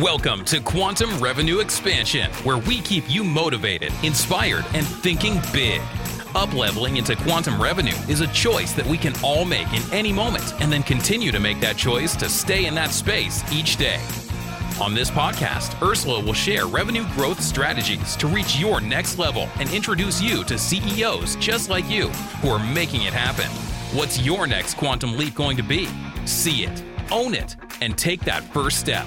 Welcome to Quantum Revenue Expansion, where we keep you motivated, inspired, and thinking big. Upleveling into quantum revenue is a choice that we can all make in any moment and then continue to make that choice to stay in that space each day. On this podcast, Ursula will share revenue growth strategies to reach your next level and introduce you to CEOs just like you who are making it happen. What's your next quantum leap going to be? See it, own it, and take that first step.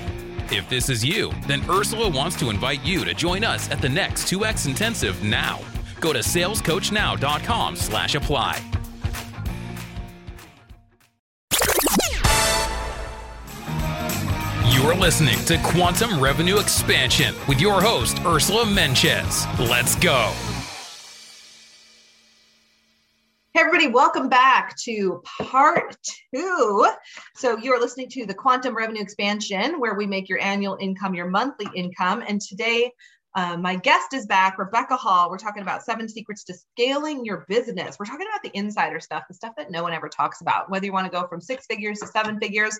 If this is you, then Ursula wants to invite you to join us at the next 2X Intensive now. Go to salescoachnow.com slash apply. You're listening to Quantum Revenue Expansion with your host, Ursula Mentjes. Let's go. Everybody, welcome back to part two. So, you are listening to the Quantum Revenue Expansion, where we make your annual income your monthly income. And today, uh, my guest is back, Rebecca Hall. We're talking about seven secrets to scaling your business. We're talking about the insider stuff, the stuff that no one ever talks about, whether you want to go from six figures to seven figures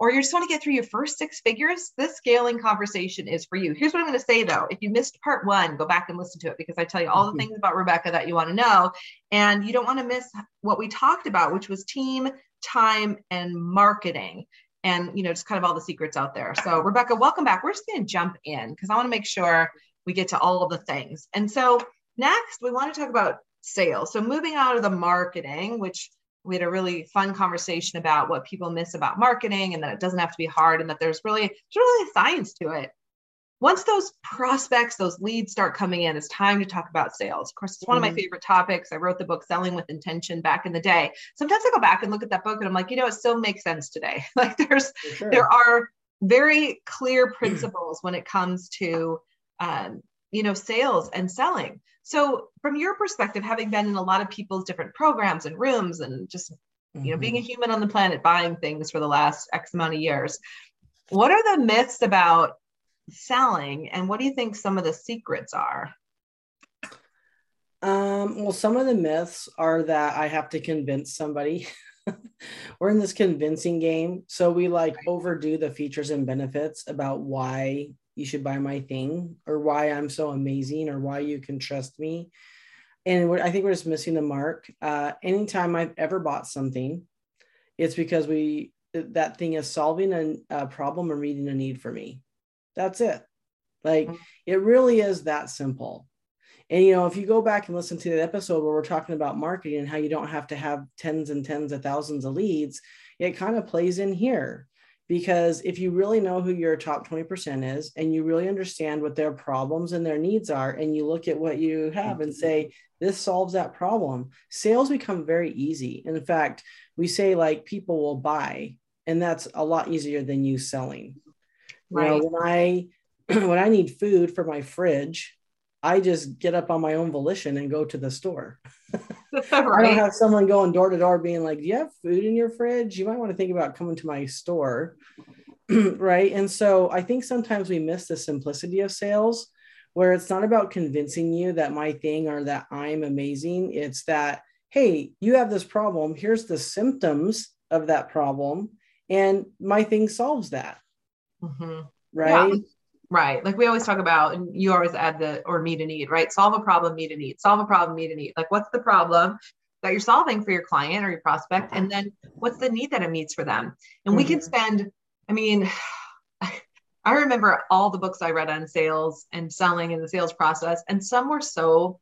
or you just want to get through your first six figures, this scaling conversation is for you. Here's what I'm going to say though. If you missed part one, go back and listen to it because I tell you all the mm-hmm. things about Rebecca that you want to know. And you don't want to miss what we talked about, which was team, time, and marketing. And you know, just kind of all the secrets out there. So, Rebecca, welcome back. We're just going to jump in because I want to make sure we get to all of the things. And so, next, we want to talk about sales. So, moving out of the marketing, which we had a really fun conversation about what people miss about marketing and that it doesn't have to be hard and that there's really there's really science to it once those prospects those leads start coming in it's time to talk about sales of course it's one mm-hmm. of my mm-hmm. favorite topics i wrote the book selling with intention back in the day sometimes i go back and look at that book and i'm like you know it still makes sense today like there's sure. there are very clear principles when it comes to um, you know sales and selling so from your perspective having been in a lot of people's different programs and rooms and just mm-hmm. you know being a mm-hmm. human on the planet buying things for the last x amount of years what are the myths about selling and what do you think some of the secrets are um, well some of the myths are that i have to convince somebody we're in this convincing game so we like overdo the features and benefits about why you should buy my thing or why I'm so amazing or why you can trust me. And I think we're just missing the mark. Uh, anytime I've ever bought something, it's because we that thing is solving a, a problem or meeting a need for me. That's it. Like mm-hmm. it really is that simple. And you know, if you go back and listen to the episode where we're talking about marketing and how you don't have to have tens and tens of thousands of leads, it kind of plays in here because if you really know who your top 20% is and you really understand what their problems and their needs are and you look at what you have and say this solves that problem sales become very easy. In fact we say like people will buy and that's a lot easier than you selling. Right you know, when i when i need food for my fridge I just get up on my own volition and go to the store. right. I don't have someone going door to door being like, Do you have food in your fridge? You might want to think about coming to my store. right. And so I think sometimes we miss the simplicity of sales where it's not about convincing you that my thing or that I'm amazing. It's that, hey, you have this problem. Here's the symptoms of that problem. and my thing solves that. Mhm. Right. Yeah. Right. Like we always talk about, and you always add the or meet a need, right? Solve a problem, meet a need. Solve a problem, meet a need. Like what's the problem that you're solving for your client or your prospect? And then what's the need that it meets for them? And we can Mhm. spend, I mean, I remember all the books I read on sales and selling and the sales process, and some were so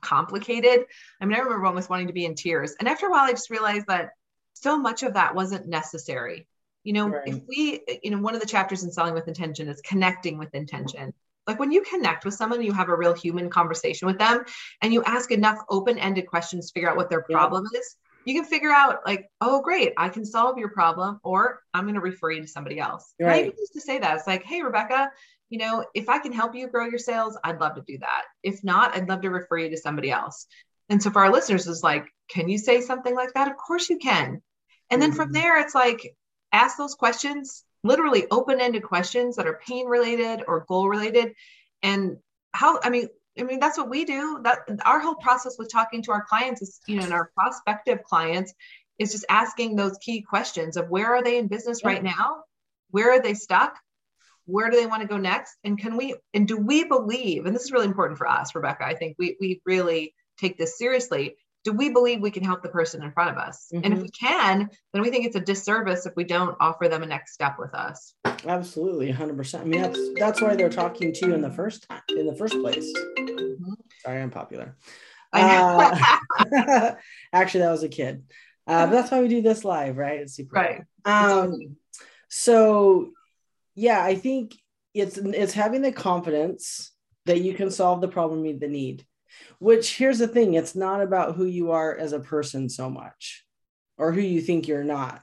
complicated. I mean, I remember almost wanting to be in tears. And after a while, I just realized that so much of that wasn't necessary. You know, Right. if we, you know, one of the chapters in Selling with Intention is connecting with intention. Like when you connect with someone, you have a real human conversation with them and you ask enough open ended questions to figure out what their Yeah. problem is, you can figure out, like, oh, great, I can solve your problem, or I'm going to refer you to somebody else. And I Right. used to say that. It's like, hey, Rebecca, you know, if I can help you grow your sales, I'd love to do that. If not, I'd love to refer you to somebody else. And so for our listeners, it's like, can you say something like that? Of course you can. And then from Mhm. there, it's like, ask those questions, literally open ended questions that are pain related or goal related. And how, I mean, I mean, that's what we do. That our whole process with talking to our clients is, you know, and our prospective clients is just asking those key questions of where are they in business right now? Where are they stuck? Where do they want to go next? And can we, and do we believe, and this is really important for us, Rebecca, I think we, we really take this seriously. Do we believe we can help the person in front of us? And if Mhm. we can, then we think it's a disservice if we don't offer them a next step with us. Absolutely, hundred percent. I mean, that's that's why they're talking to you in the first time, in the first place. Sorry, I'm popular. I Uh, actually, that was a kid. Uh, but that's why we do this live, right? It's super. Right. Um, so, yeah, I think it's it's having the confidence that you can solve the problem, meet the need. Which here's the thing: it's not about who you are as a person so much, or who you think you're not.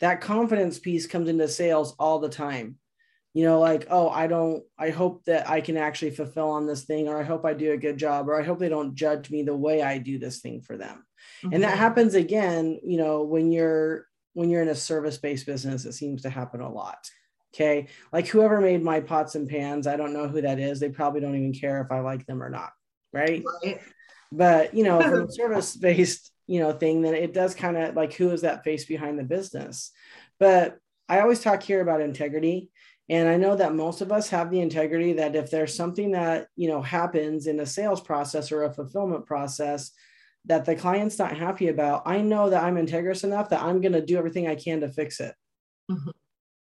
That confidence piece comes into sales all the time. You know like oh i don't i hope that i can actually fulfill on this thing or i hope i do a good job or i hope they don't judge me the way i do this thing for them. And that Mhm. happens again you know when you're when you're in a service based business it seems to happen a lot okay? Like whoever made my pots and pans i don't know who that is. They probably don't even care if i like them or not right? Right. but you know from a service based you know thing then it does kind of like who is that face behind the business? But i always talk here about integrity and i know that most of us have the integrity that if there's something that you know happens in a sales process or a fulfillment process that the client's not happy about i know that i'm integrous enough that i'm going to do everything i can to fix it.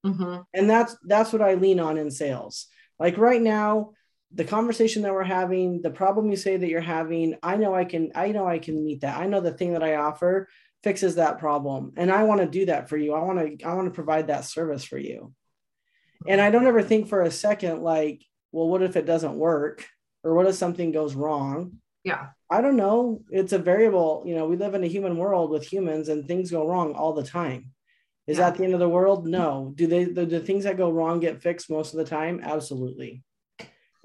Mhm. and that's that's what i lean on in sales. Like right now the conversation that we're having the problem you say that you're having i know i can i know i can meet that. I know the thing that i offer fixes that problem. And i want to do that for you. I want to i want to provide that service for you. And i don't ever think for a second like well what if it doesn't work? Or what if something goes wrong? Yeah. i don't know. It's a variable. You know we live in a human world with humans and things go wrong all the time. Is Yeah. that the end of the world? No. Do they the, the things that go wrong get fixed most of the time? Absolutely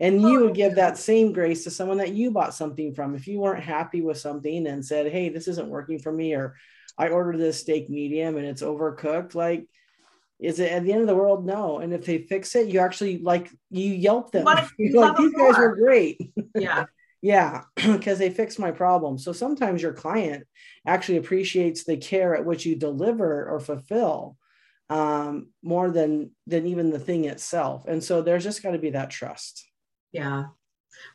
and you would give that same grace to someone that you bought something from if you weren't happy with something and said hey this isn't working for me or i ordered this steak medium and it's overcooked like is it at the end of the world no and if they fix it you actually like you yelp them you You're like these guys more." were great Yeah. yeah, because they fixed my problem. So sometimes your client actually appreciates the care at which you deliver or fulfill um, more than than even the thing itself. And so there's just got to be that trust. Yeah.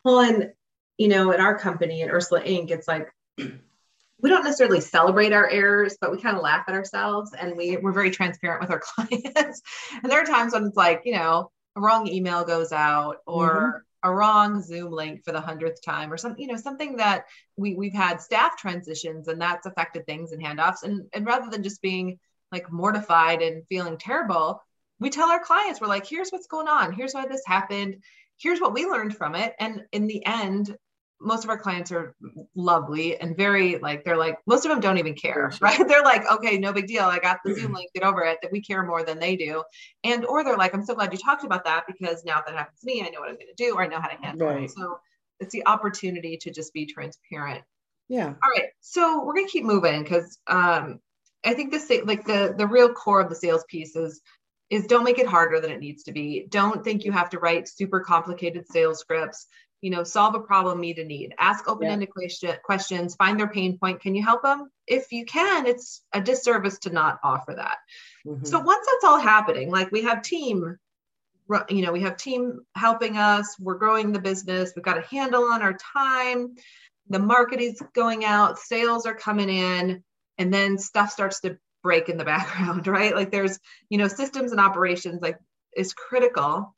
Well, and you know, at our company at Ursula Inc., it's like we don't necessarily celebrate our errors, but we kind of laugh at ourselves and we, we're very transparent with our clients. and there are times when it's like, you know, a wrong email goes out or mm-hmm. a wrong Zoom link for the hundredth time or something, you know, something that we, we've had staff transitions and that's affected things and handoffs. And, and rather than just being like mortified and feeling terrible, we tell our clients, we're like, here's what's going on. Here's why this happened. Here's what we learned from it. And in the end, most of our clients are lovely and very like they're like most of them don't even care right? They're like okay no big deal. I got the zoom link. Get over it. That we care more than they do. And or they're like i'm so glad you talked about that because now that happens to me i know what i'm going to do. Or i know how to handle Right. it so it's the opportunity to just be transparent. Yeah. all right. So we're going to keep moving because um i think this like the the real core of the sales piece is is don't make it harder than it needs to be. Don't think you have to write super complicated sales scripts. You know solve a problem meet a need. Ask open-ended yeah. question, questions find their pain point. Can you help them if you can it's a disservice to not offer that. Mm-hmm. so once that's all happening like we have team you know we have team helping us. We're growing the business. We've got a handle on our time. The market is going out. Sales are coming in. And then stuff starts to break in the background right like there's you know systems and operations like is critical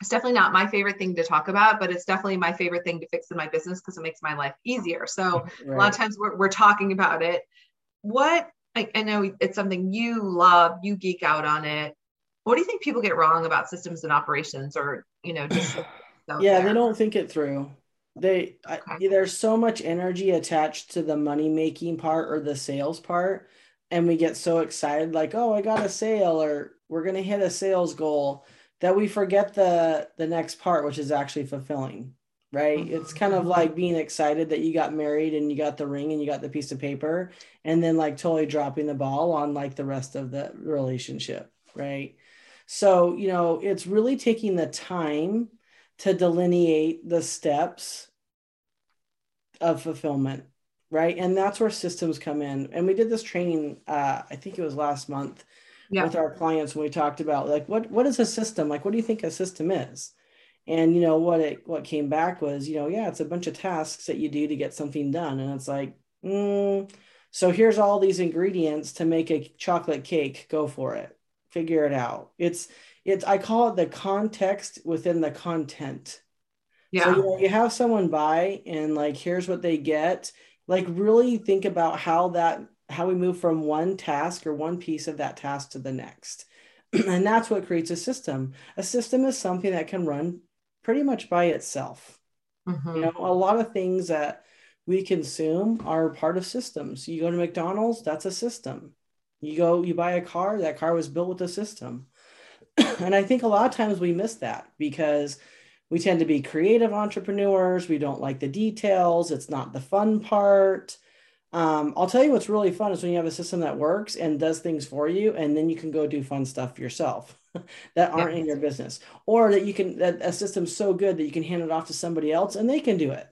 it's definitely not my favorite thing to talk about, but it's definitely my favorite thing to fix in my business because it makes my life easier. So right. a lot of times we're, we're talking about it. What I, I know it's something you love, you geek out on it. What do you think people get wrong about systems and operations or, you know, just yeah, there? they don't think it through. They. I, there's so much energy attached to the money making part or the sales part and we get so excited like, "Oh, I got a sale or we're going to hit a sales goal." that we forget the the next part which is actually fulfilling right mm-hmm. it's kind of like being excited that you got married and you got the ring and you got the piece of paper and then like totally dropping the ball on like the rest of the relationship right so you know it's really taking the time to delineate the steps of fulfillment right? And that's where systems come in. And we did this training uh, i think it was last month yeah. with our clients when we talked about like what what is a system? Like what do you think a system is? And you know what it what came back was you know yeah it's a bunch of tasks that you do to get something done. And it's like mm, so here's all these ingredients to make a chocolate cake. Go for it. Figure it out. It's it's i call it the context within the content. Yeah. so you, know, you have someone buy and like here's what they get like really think about how that how we move from one task or one piece of that task to the next. and that's what creates a system. A system is something that can run pretty much by itself. Mm-hmm. You know, a lot of things that we consume are part of systems. You go to McDonald's, that's a system. You go, you buy a car, that car was built with a system. and I think a lot of times we miss that because we tend to be creative entrepreneurs. We don't like the details. It's not the fun part. Um, I'll tell you what's really fun is when you have a system that works and does things for you, and then you can go do fun stuff yourself that aren't yeah. in your business, or that you can that a system's so good that you can hand it off to somebody else and they can do it.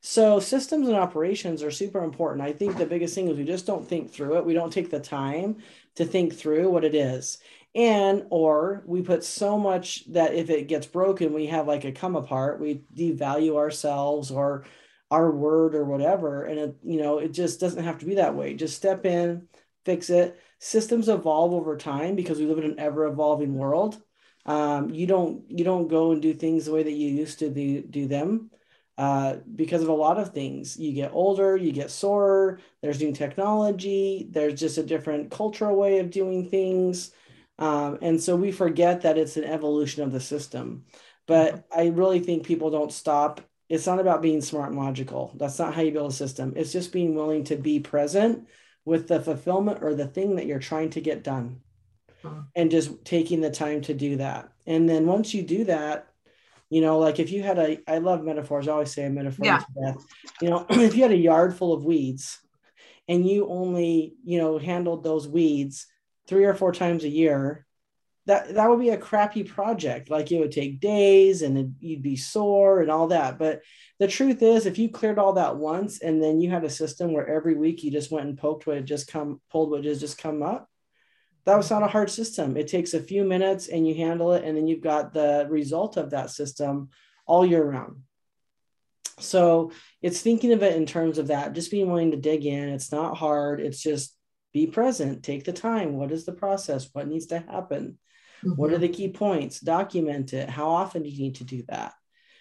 So systems and operations are super important. I think the biggest thing is we just don't think through it. We don't take the time to think through what it is. And or we put so much that if it gets broken, we have like a come apart, we devalue ourselves or our word or whatever. And it you know it just doesn't have to be that way. Just step in fix it. Systems evolve over time because we live in an ever evolving world. Um, you don't you don't go and do things the way that you used to do, do them. Uh, because of a lot of things. You get older you get sore there's new technology there's just a different cultural way of doing things um, and so we forget that it's an evolution of the system but i really think people don't stop it's not about being smart and logical. That's not how you build a system. It's just being willing to be present with the fulfillment or the thing that you're trying to get done uh-huh. and just taking the time to do that. And then once you do that, you know, like if you had a, I love metaphors. I always say a metaphor yeah. death. You know, if you had a yard full of weeds and you only, you know, handled those weeds three or four times a year, that that would be a crappy project. Like it would take days and it, you'd be sore and all that. But the truth is if you cleared all that once and then you had a system where every week you just went and poked what had just come pulled what had just come up that was not a hard system. It takes a few minutes and you handle it and then you've got the result of that system all year round. So it's thinking of it in terms of that just being willing to dig in. It's not hard. It's just be present take the time what is the process what needs to happen Mm-hmm. What are mm-hmm. the key points? Document it. How often do you need to do that?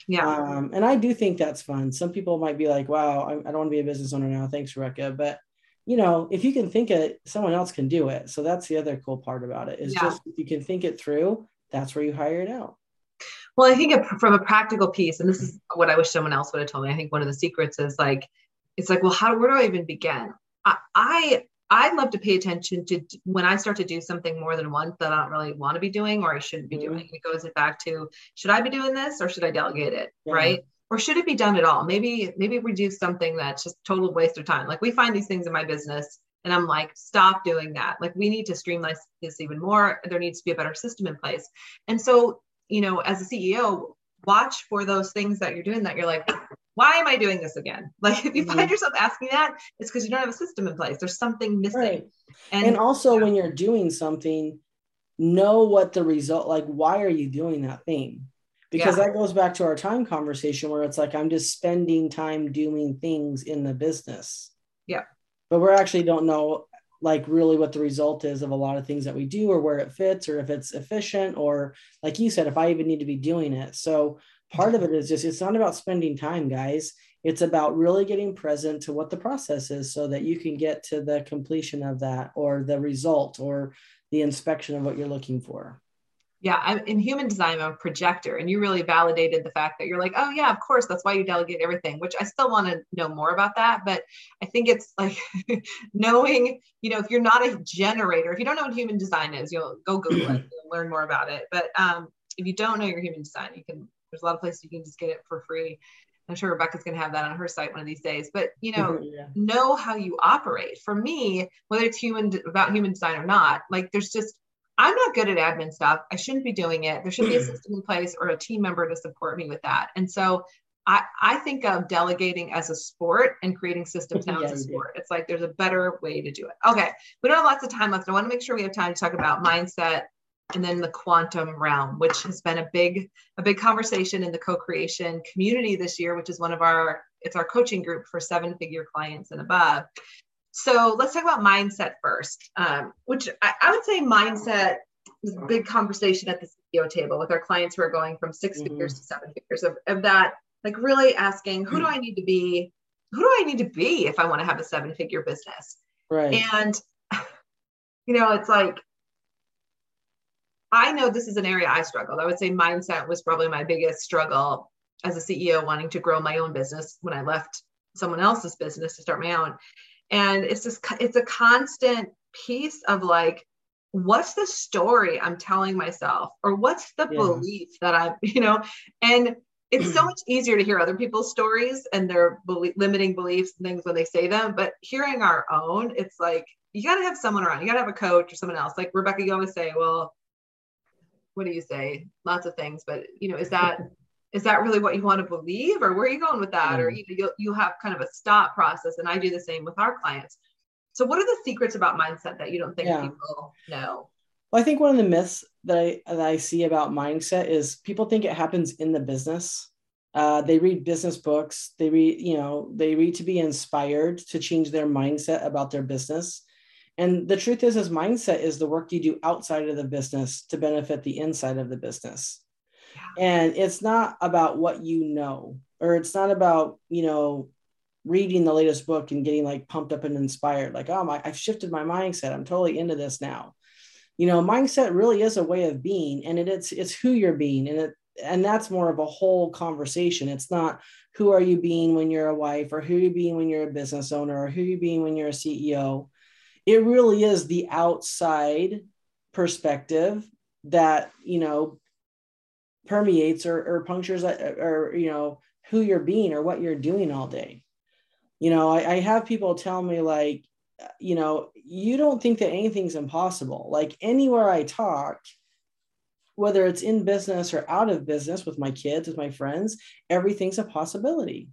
Yeah. Um, and I do think that's fun. Some people might be like, wow, I, I don't want to be a business owner now. Thanks, Rebecca. But you know, if you can think it, someone else can do it. So that's the other cool part about it is yeah. just if you can think it through, that's where you hire it out. Well, I think from a practical piece, and this is what I wish someone else would have told me. I think one of the secrets is like, it's like, well, how where do I even begin? I, I I'd love to pay attention to when I start to do something more than once that I don't really want to be doing or I shouldn't be mm-hmm. doing. It goes back to should I be doing this or should I delegate it? Yeah. Right. Or should it be done at all? Maybe, maybe we do something that's just total waste of time. Like we find these things in my business and I'm like, stop doing that. Like we need to streamline this even more. There needs to be a better system in place. And so, you know, as a CEO, watch for those things that you're doing that you're like, why am I doing this again? Like if you mm-hmm. find yourself asking that, it's because you don't have a system in place. There's something missing. Right. And, and also when you're doing something, know what the result like why are you doing that thing? Because yeah. that goes back to our time conversation where it's like I'm just spending time doing things in the business. Yeah. But we actually don't know like really what the result is of a lot of things that we do or where it fits or if it's efficient or like you said if i even need to be doing it so part of it is just it's not about spending time guys. It's about really getting present to what the process is so that you can get to the completion of that or the result or the inspection of what you're looking for. Yeah I'm, in human design i'm a projector and you really validated the fact that you're like oh yeah of course that's why you delegate everything which i still want to know more about that but i think it's like knowing you know if you're not a generator if you don't know what human design is you'll go google it learn more about it but um, if you don't know your human design you can there's a lot of places you can just get it for free I'm sure Rebecca's going to have that on her site one of these days. But you know, yeah. know how you operate. For me, whether it's human about human design or not, like there's just I'm not good at admin stuff. I shouldn't be doing it. There should be a system in place or a team member to support me with that. And so I, I think of delegating as a sport and creating systems now as a sport. It's like there's a better way to do it. Okay. We don't have lots of time left. I want to make sure we have time to talk about mindset and then the quantum realm, which has been a big, a big conversation in the co-creation community this year, which is one of our, it's our coaching group for seven figure clients and above. So let's talk about mindset first, um, which I, I, would say mindset is a big conversation at the CEO table with our clients who are going from 6 mm-hmm. figures to seven figures of, of that, like really asking, who do I need to be? Who do I need to be if I want to have a seven figure business? Right. And, you know, it's like, I know this is an area I struggled. I would say mindset was probably my biggest struggle as a CEO wanting to grow my own business when I left someone else's business to start my own. And it's just it's a constant piece of like what's the story i'm telling myself? Or what's the yeah. belief that i'm you know? And it's so much easier to hear other people's stories and their belie- limiting beliefs and things when they say them. But hearing our own it's like you got to have someone around. You got to have a coach or someone else. Like rebecca you always say well what do you say? Lots of things but you know is that is that really what you want to believe or where are you going with that? Mm. or you know you you have kind of a stop process and i do the same with our clients. So what are the secrets about mindset that you don't think yeah. people know? Well i think one of the myths that i that i see about mindset is people think it happens in the business. Uh, they read business books. They read you know they read to be inspired to change their mindset about their business and the truth is is mindset is the work you do outside of the business to benefit the inside of the business. And it's not about what you know or it's not about you know reading the latest book and getting like pumped up and inspired like oh my i've shifted my mindset. I'm totally into this now. You know mindset really is a way of being and it, it's it's who you're being and it and that's more of a whole conversation. It's not who are you being when you're a wife or who are you being when you're a business owner or who are you being when you're a ceo it really is the outside perspective that you know permeates or, or punctures uh, or you know who you're being or what you're doing all day. You know I, I have people tell me like you know you don't think that anything's impossible. Like anywhere i talk whether it's in business or out of business with my kids with my friends everything's a possibility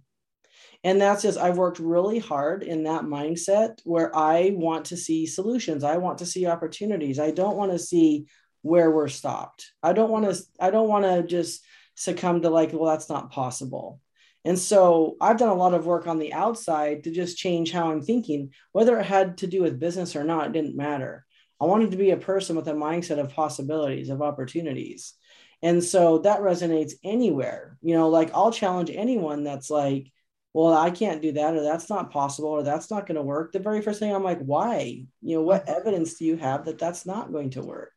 and that's just i've worked really hard in that mindset where i want to see solutions i want to see opportunities i don't want to see where we're stopped. I don't want to I don't want to just succumb to like well that's not possible. And so I've done a lot of work on the outside to just change how I'm thinking, whether it had to do with business or not, didn't matter. I wanted to be a person with a mindset of possibilities, of opportunities. And so that resonates anywhere. You know, like I'll challenge anyone that's like, well, I can't do that, or that's not possible, or that's not going to work. The very first thing I'm like, why? You know, what evidence do you have that that's not going to work?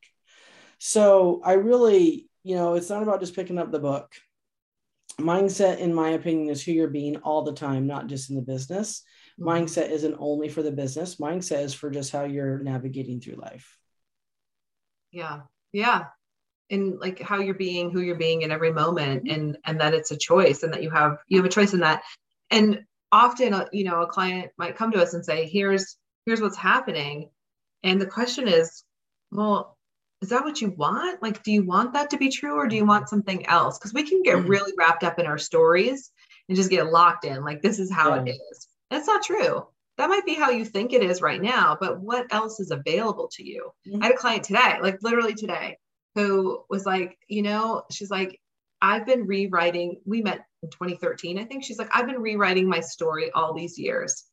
So I really, you know, it's not about just picking up the book. Mindset, in my opinion, is who you're being all the time, not just in the business. Mm-hmm. Mindset isn't only for the business, mindset is for just how you're navigating through life. Yeah. Yeah. And like how you're being, who you're being in every moment, mm-hmm. and and that it's a choice, and that you have you have a choice in that. And often, uh, you know, a client might come to us and say, "Here's here's what's happening," and the question is, well, is that what you want? Like, do you want that to be true or do you want something else? Because we can get Mm-hmm. really wrapped up in our stories and just get locked in. Like, this is how it Yeah. is. That's not true. That might be how you think it is right now, but what else is available to you? Mhm. I had a client today, like literally today, who was like, you know, she's like, I've been rewriting. We met in 2013, I think. She's like, I've been rewriting my story all these years.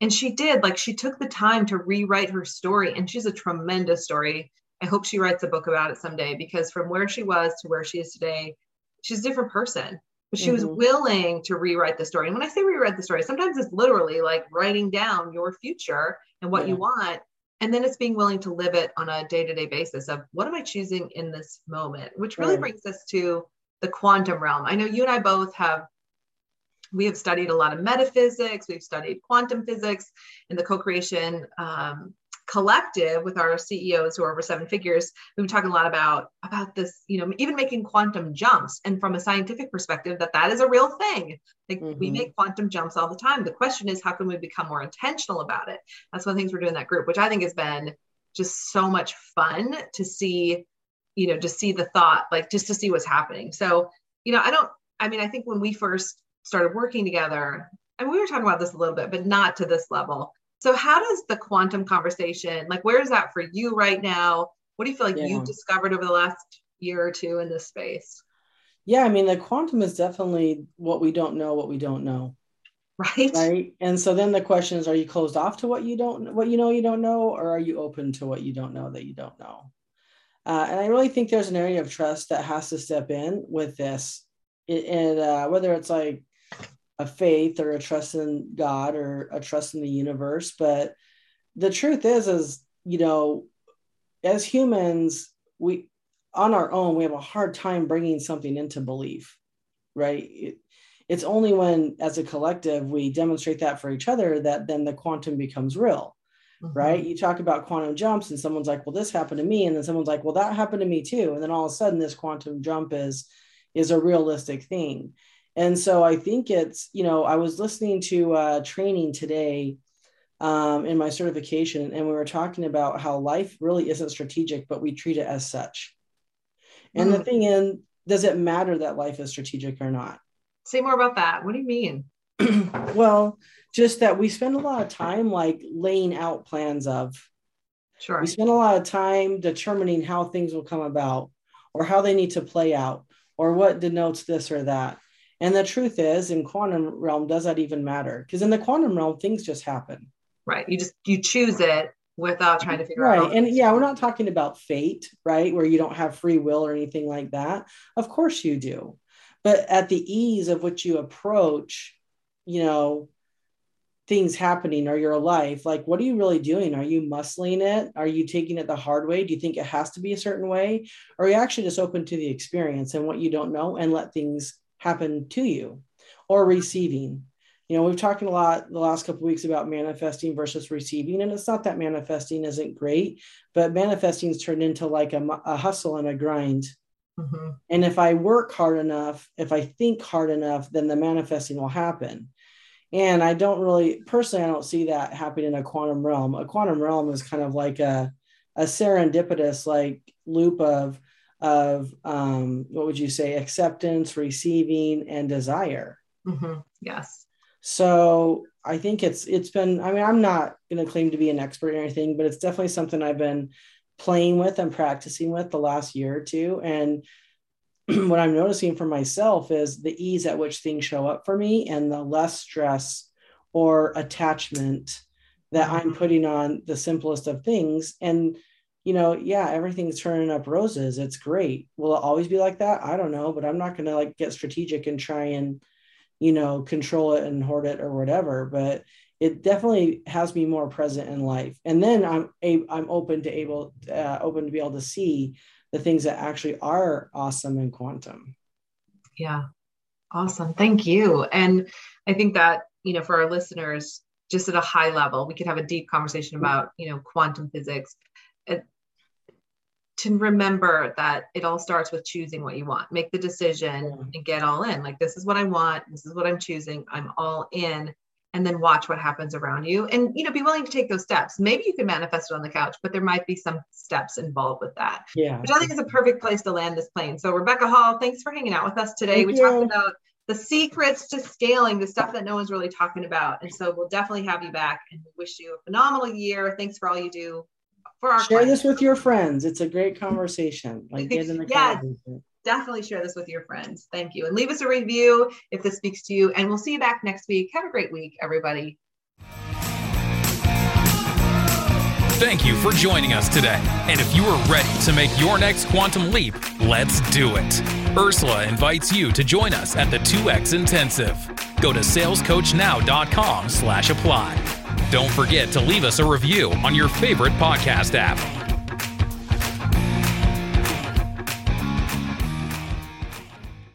And she did, like, she took the time to rewrite her story. And she's a tremendous story. I hope she writes a book about it someday because from where she was to where she is today, she's a different person. But she was Mhm. willing to rewrite the story. And when I say rewrite the story, sometimes it's literally like writing down your future and what you want. And then it's being willing to live it on a day to day basis of what am I choosing in this moment, which really Right. brings us to the quantum realm. I know you and I both have we have studied a lot of metaphysics we've studied quantum physics in the co-creation um, collective with our ceos who are over seven figures. We've been talking a lot about about this you know even making quantum jumps. And from a scientific perspective that that is a real thing. Like we Mhm. make quantum jumps all the time. The question is how can we become more intentional about it? That's one of the things we're doing in that group which i think has been just so much fun to see you know just see the thought like just to see what's happening so you know i don't i mean i think when we first started working together and we were talking about this a little bit but not to this level so how does the quantum conversation like where is that for you right now what do you feel like Yeah. you've discovered over the last year or two in this space Yeah, I mean, the quantum is definitely what we don't know, what we don't know, right right? And so then the question is, are you closed off to what you don't, what you know you don't know, or are you open to what you don't know that you don't know? Uh, and I really think there's an area of trust that has to step in with this, and uh, whether it's like a faith or a trust in God or a trust in the universe. But the truth is, is you know, as humans, we on our own we have a hard time bringing something into belief, right? It, it's only when, as a collective, we demonstrate that for each other that then the quantum becomes real Mhm. right? You talk about quantum jumps, and someone's like, "Well, this happened to me," and then someone's like, "Well, that happened to me too," and then all of a sudden, this quantum jump is is a realistic thing. And so I think it's you know I was listening to uh, training today um, in my certification, and we were talking about how life really isn't strategic, but we treat it as such. And the Mm. thing in, does it matter that life is strategic or not? say more about that what do you mean well, just that we spend a lot of time like laying out plans of sure. we spend a lot of time determining how things will come about or how they need to play out or what denotes this or that. And the truth is in quantum realm does that even matter? Because in the quantum realm things just happen. Right. You just you choose it without trying to figure right out Right. and yeah we're not talking about fate right? Where you don't have free will or anything like that. Of course you do. But at the ease of which you approach you know things happening or your life like what are you really doing? Are you muscling it? Are you taking it the hard way? Do you think it has to be a certain way? Or are you actually just open to the experience and what you don't know and let things happen to you or receiving? You know we've talked a lot the last couple of weeks about manifesting versus receiving and it's not that manifesting isn't great but manifesting's turned into like a, a hustle and a grind. Mhm. and if I work hard enough, if I think hard enough, then the manifesting will happen. And I don't really, personally, I don't see that happening in a quantum realm. A quantum realm is kind of like a, a serendipitous like loop of, of um, what would you say, acceptance, receiving, and desire. Mhm. yes So I think it's it's been. I mean, I'm not going to claim to be an expert or anything, but it's definitely something I've been playing with and practicing with the last year or two. And what I'm noticing for myself is the ease at which things show up for me and the less stress or attachment that I'm putting on the simplest of things. And you know, yeah, everything's turning up roses. It's great. Will it always be like that? I don't know, but I'm not going to like get strategic and try and you know, control it and hoard it or whatever. But it definitely has me more present in life. And then I'm a, I'm open to able uh, open to be able to see the things that actually are awesome in quantum. Yeah. Awesome. Thank you. And I think that, you know, for our listeners, just at a high level, we could have a deep conversation about, you know, quantum physics. It, to remember that it all starts with choosing what you want. Make the decision Yeah. and get all in. Like this is what I want. This is what I'm choosing. I'm all in. And then watch what happens around you and you know be willing to take those steps. Maybe you can manifest it on the couch but there might be some steps involved with that. Yeah. Which i think is a perfect place to land this plane. So rebecca hall thanks for hanging out with us today. Thank we you. talked about the secrets to scaling the stuff that no one's really talking about. And so we'll definitely have you back and wish you a phenomenal year. Thanks for all you do for our share clients. this with your friends. It's a great conversation. Like get in the Yes. conversation definitely share this with your friends. Thank you. And leave us a review if this speaks to you. And we'll see you back next week. Have a great week, everybody. Thank you for joining us today. And if you are ready to make your next quantum leap, let's do it. Ursula invites you to join us at the 2X Intensive. Go to salescoachnow.com slash apply. Don't forget to leave us a review on your favorite podcast app.